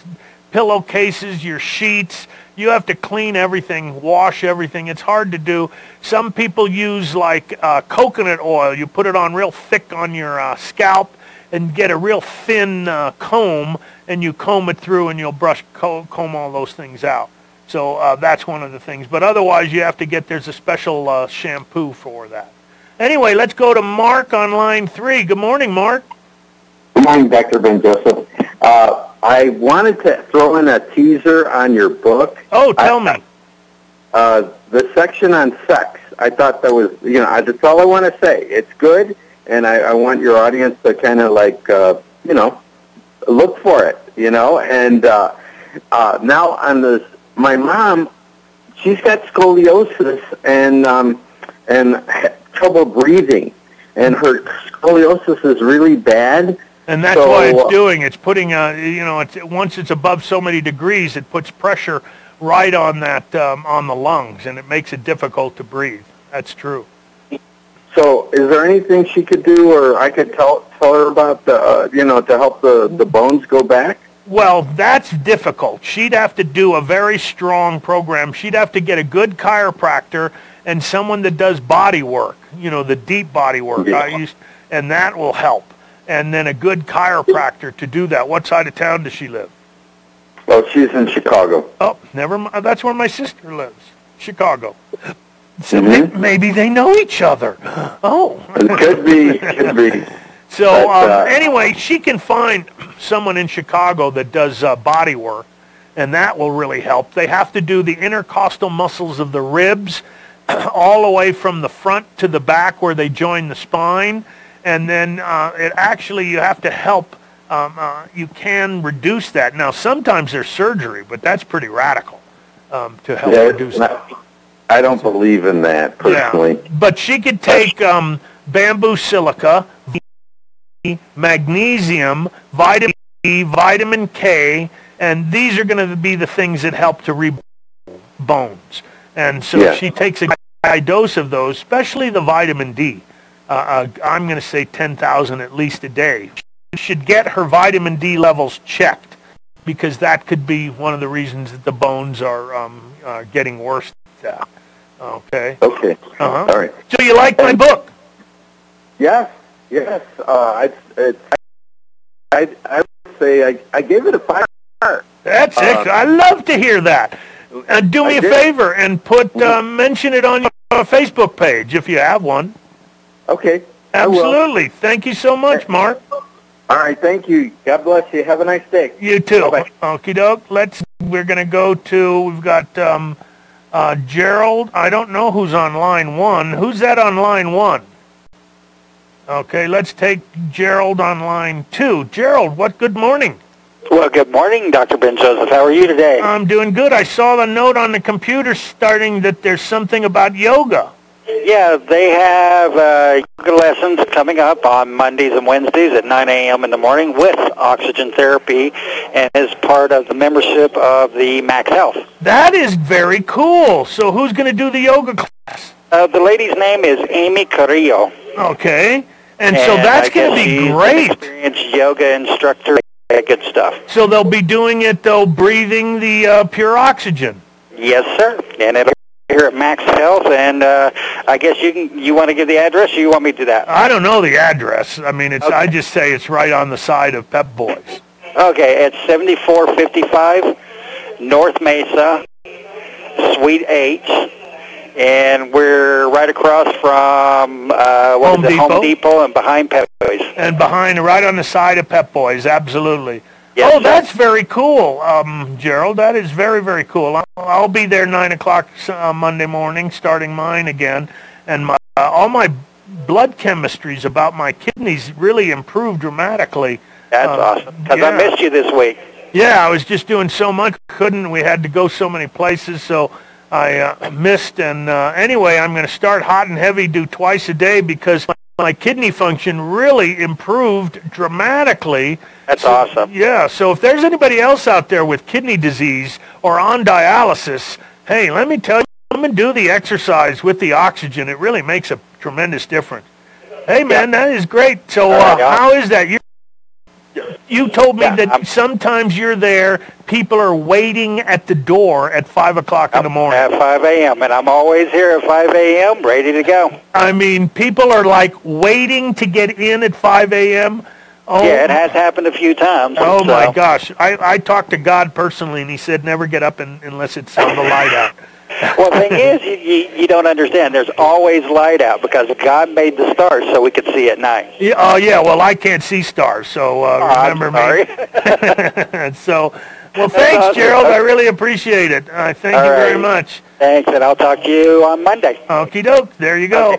Speaker 2: pillowcases, your sheets. You have to clean everything, wash everything. It's hard to do. Some people use like uh, coconut oil. You put it on real thick on your uh, scalp, and get a real thin uh, comb, and you comb it through, and you'll brush comb all those things out. So uh, that's one of the things. But otherwise, you have to get there's a special uh, shampoo for that. Anyway, let's go to Mark on line three. Good morning, Mark.
Speaker 8: Good morning, Dr. Ben Joseph. Uh, I wanted to throw in a teaser on your book.
Speaker 2: Oh, tell
Speaker 8: I,
Speaker 2: me.
Speaker 8: Uh, the section on sex. I thought that was, you know, I, that's all I want to say. It's good, and I, I want your audience to kind of like, uh, you know, look for it, you know. And uh, uh, now on this, my mom, she's got scoliosis and um, and trouble breathing, and her scoliosis is really bad.
Speaker 2: And that's
Speaker 8: So,
Speaker 2: why
Speaker 8: uh,
Speaker 2: it's doing. It's putting, a, you know, it's, once it's above so many degrees, it puts pressure right on that, um, on the lungs, and it makes it difficult to breathe. That's true.
Speaker 8: So, is there anything she could do, or I could tell tell her about the, uh, you know, to help the the bones go back?
Speaker 2: Well, that's difficult. She'd have to do a very strong program. She'd have to get a good chiropractor and someone that does body work, you know, the deep body work. I used, and that will help. And then a good chiropractor to do that. What side of town does she live?
Speaker 8: Well, she's in Chicago.
Speaker 2: Oh, never mind. That's where my sister lives, Chicago. So may- maybe they know each other. Oh.
Speaker 8: It could be, could be.
Speaker 2: So
Speaker 8: But,
Speaker 2: um,
Speaker 8: uh,
Speaker 2: anyway, she can find someone in Chicago that does uh, body work, and that will really help. They have to do the intercostal muscles of the ribs, all the way from the front to the back where they join the spine, and then uh, it actually you have to help. Um, uh, you can reduce that. Now, sometimes there's surgery, but that's pretty radical um, to help
Speaker 8: Yeah,
Speaker 2: reduce
Speaker 8: it's
Speaker 2: that.
Speaker 8: I don't believe in that personally.
Speaker 2: But she could take um, bamboo silica, magnesium, vitamin E, vitamin K, and these are going to be the things that help to rebuild bones. And so
Speaker 8: Yeah.
Speaker 2: she takes a high dose of those, especially the vitamin D. Uh, uh, I'm going to say 10,000 at least a day. She should get her vitamin D levels checked because that could be one of the reasons that the bones are um, uh, getting worse. Okay.
Speaker 8: Okay.
Speaker 2: Uh-huh.
Speaker 8: All right.
Speaker 2: So you like my book?
Speaker 8: Yes. Yes. Uh, it's, it's, I I would say I I gave it a five star.
Speaker 2: That's
Speaker 8: Uh,
Speaker 2: excellent. I love to hear that. Uh, do me
Speaker 8: I
Speaker 2: a
Speaker 8: did.
Speaker 2: favor and put uh, mention it on your Facebook page if you have one.
Speaker 8: Okay. I will.
Speaker 2: Absolutely. Thank you so much, Mark.
Speaker 8: All right. Thank you. God bless you. Have a nice day.
Speaker 2: You too.
Speaker 8: Bye-bye.
Speaker 2: Okie doke. Let's. We're gonna go to. We've got um, uh, Gerald. I don't know who's on line one. Who's that on line one? Okay. Let's take Gerald on line two. Gerald, what? Good morning.
Speaker 9: Well, good morning, Dr. Ben Joseph. How are you today?
Speaker 2: I'm doing good. I saw the note on the computer starting that there's something about yoga.
Speaker 9: Yeah, they have uh, yoga lessons coming up on Mondays and Wednesdays at 9 a.m. in the morning with oxygen therapy and as part of the membership of the Max Health.
Speaker 2: That is very cool. So who's going to do the yoga class?
Speaker 9: Uh, the lady's name is Amy Carrillo.
Speaker 2: Okay. And, so that's going to be great.
Speaker 9: experienced yoga instructor. Yeah, Good stuff.
Speaker 2: So they'll be doing it though, breathing the uh, pure oxygen.
Speaker 9: Yes, sir. And it'll be here at Max Health. And uh, I guess you can. You want to give the address, or you want me to do that?
Speaker 2: I don't know the address. I mean, it's I just say it's right on the side of Pep Boys.
Speaker 9: Okay, it's 7455 North Mesa, Suite H, and we're right across from uh, what
Speaker 2: Home
Speaker 9: it,
Speaker 2: Depot.
Speaker 9: Home Depot, and behind Pep Boys.
Speaker 2: And behind, right on the side of Pep Boys, absolutely.
Speaker 9: Yes,
Speaker 2: oh,
Speaker 9: sir.
Speaker 2: that's very cool, um, Gerald. That is very, very cool. I'll, I'll be there 9 o'clock uh, Monday morning, starting mine again. And my, uh, all my blood chemistries about my kidneys really improved dramatically.
Speaker 9: That's
Speaker 2: Uh,
Speaker 9: awesome. Because
Speaker 2: yeah.
Speaker 9: I missed you this week.
Speaker 2: Yeah, I was just doing so much, couldn't. We had to go so many places, so I uh, missed. And uh, anyway, I'm going to start hot and heavy, do twice a day because my, my kidney function really improved dramatically.
Speaker 9: That's
Speaker 2: So-
Speaker 9: awesome.
Speaker 2: Yeah, so if there's anybody else out there with kidney disease or on dialysis, hey, let me tell you, come and do the exercise with the oxygen. It really makes a tremendous difference. Hey, man, that is great. So uh, how is that? You you told me
Speaker 9: Yeah,
Speaker 2: that
Speaker 9: I'm-
Speaker 2: sometimes you're there, people are waiting at the door at 5 o'clock in the morning.
Speaker 9: At 5 a.m. And I'm always here at 5 a.m. ready to go.
Speaker 2: I mean, people are like waiting to get in at 5 a.m. Oh,
Speaker 9: yeah, it has happened a few times.
Speaker 2: Oh
Speaker 9: so-
Speaker 2: my gosh! I I talked to God personally, and He said never get up in, unless it's on the light out.
Speaker 9: Well, the thing is, you, you, you don't understand. There's always light out because God made the stars so we could see at night.
Speaker 2: Yeah, oh yeah. Well, I can't see stars, so uh,
Speaker 9: Oh,
Speaker 2: remember me. so, well, thanks,
Speaker 9: awesome.
Speaker 2: Gerald. I really appreciate it. Uh, thank
Speaker 9: All
Speaker 2: you very
Speaker 9: right.
Speaker 2: much.
Speaker 9: Thanks, and I'll talk to you on Monday.
Speaker 2: Okie doke. There you go.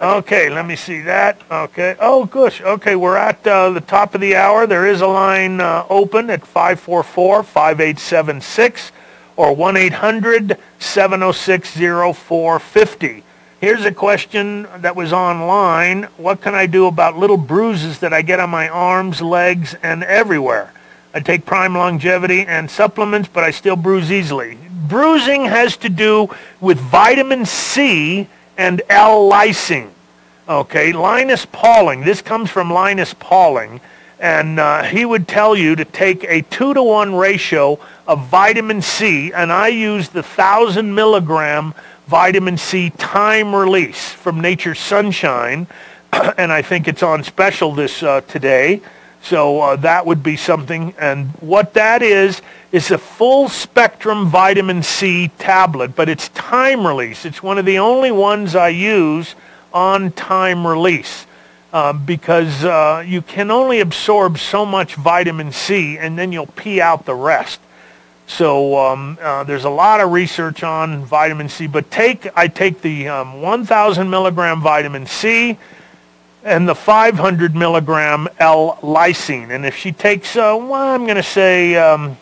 Speaker 2: Okay. let me see that. Okay. Oh, gosh. Okay, we're at uh, the top of the hour. There is a line uh, open at 544-5876 or 1-800-706-0450. Here's a question that was online. What can I do about little bruises that I get on my arms, legs, and everywhere? I take Prime Longevity and supplements, but I still bruise easily. Bruising has to do with vitamin C and L-lysine. Okay, Linus Pauling. This comes from Linus Pauling, and uh, he would tell you to take a two to one ratio of vitamin C, and I use the thousand milligram vitamin C time release from Nature Sunshine, and I think it's on special this uh, today. So uh, that would be something. And what that is, is a full spectrum vitamin C tablet, but it's time release. It's one of the only ones I use on time release uh, because uh, you can only absorb so much vitamin C and then you'll pee out the rest. So um, uh, there's a lot of research on vitamin C, but take I take the um, 1,000 milligram vitamin C and the 500 milligram L-lysine. And if she takes, uh, well, I'm going to say, um,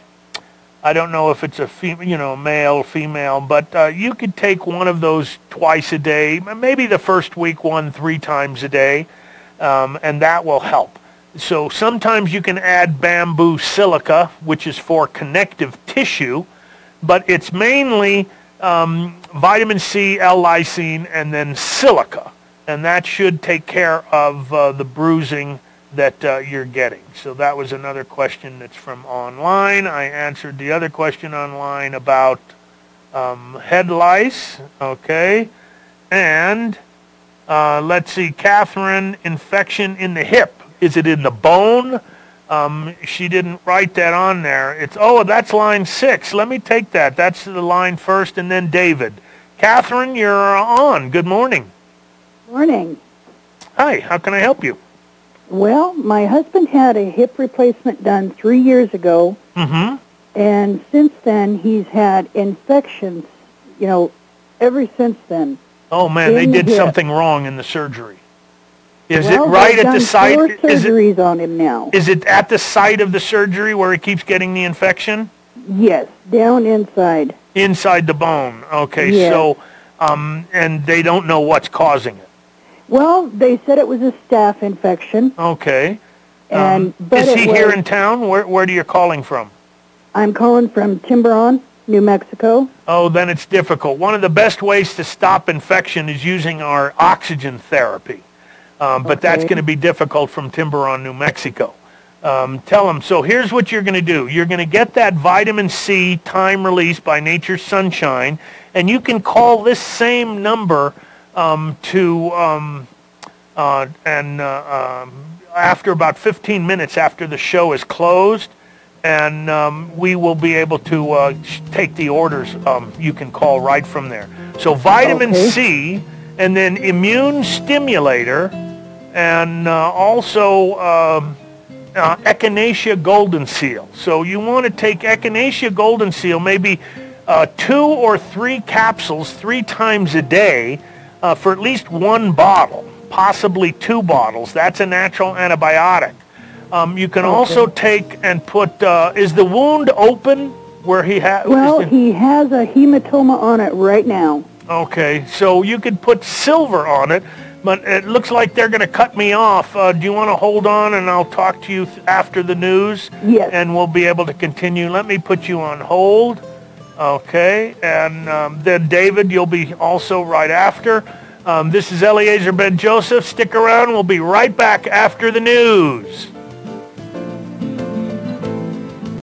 Speaker 2: I don't know if it's a fem- you know male, female, but uh, you could take one of those twice a day, maybe the first week one three times a day, um, and that will help. So sometimes you can add bamboo silica, which is for connective tissue, but it's mainly um, vitamin C, L-lysine, and then silica, and that should take care of uh, the bruising that uh, you're getting. So that was another question that's from online. I answered the other question online about um, head lice. Okay, and uh, let's see, Catherine, infection in the hip. Is it in the bone? Um, she didn't write that on there. It's oh, that's line six. Let me take that. That's the line first, and then David. Catherine, you're on. Good morning.
Speaker 10: Morning.
Speaker 2: Hi. How can I help you?
Speaker 10: Well, my husband had a hip replacement done three years ago,
Speaker 2: Mm-hmm.
Speaker 10: and since then he's had infections, you know, ever since then.
Speaker 2: Oh man, they did
Speaker 10: hip.
Speaker 2: something wrong in the surgery. Is
Speaker 10: well,
Speaker 2: it right at the site?
Speaker 10: Four
Speaker 2: Is it,
Speaker 10: on him now.
Speaker 2: is it at the site of the surgery where he keeps getting the infection?
Speaker 10: Yes, down inside.
Speaker 2: Inside the bone. Okay,
Speaker 10: Yes.
Speaker 2: so um, and they don't know what's causing it.
Speaker 10: Well, they said it was a staph infection,
Speaker 2: Okay.
Speaker 10: and
Speaker 2: Um,
Speaker 10: but
Speaker 2: is he
Speaker 10: was,
Speaker 2: here in town? Where where are you calling from?
Speaker 10: I'm calling from Tiburon, New Mexico.
Speaker 2: Oh, then it's difficult. One of the best ways to stop infection is using our oxygen therapy. Um, but that's going to be difficult from Tiburon, New Mexico. Um, tell them, so here's what you're going to do. You're going to get that vitamin C time release by Nature Sunshine, and you can call this same number um, to, um, uh, and uh, um, after about 15 minutes after the show is closed, and um, we will be able to uh, take the orders. Um, you can call right from there. So vitamin
Speaker 10: Okay.
Speaker 2: C, and then immune stimulator, and uh, also um, uh, Echinacea golden seal. So you want to take Echinacea golden seal, maybe uh, two or three capsules three times a day uh, for at least one bottle, possibly two bottles. That's a natural antibiotic. Um, you can also take and put. Uh, is the wound open where he has?
Speaker 10: Well, he has a hematoma on it right now.
Speaker 2: Okay, so you could put silver on it, but it looks like they're going to cut me off. Uh, do you want to hold on and I'll talk to you th- after the news?
Speaker 10: Yes.
Speaker 2: And we'll be able to continue. Let me put you on hold. Okay, and um, then David, you'll be also right after. Um, this is Eleazar Ben Joseph. Stick around. We'll be right back after the news.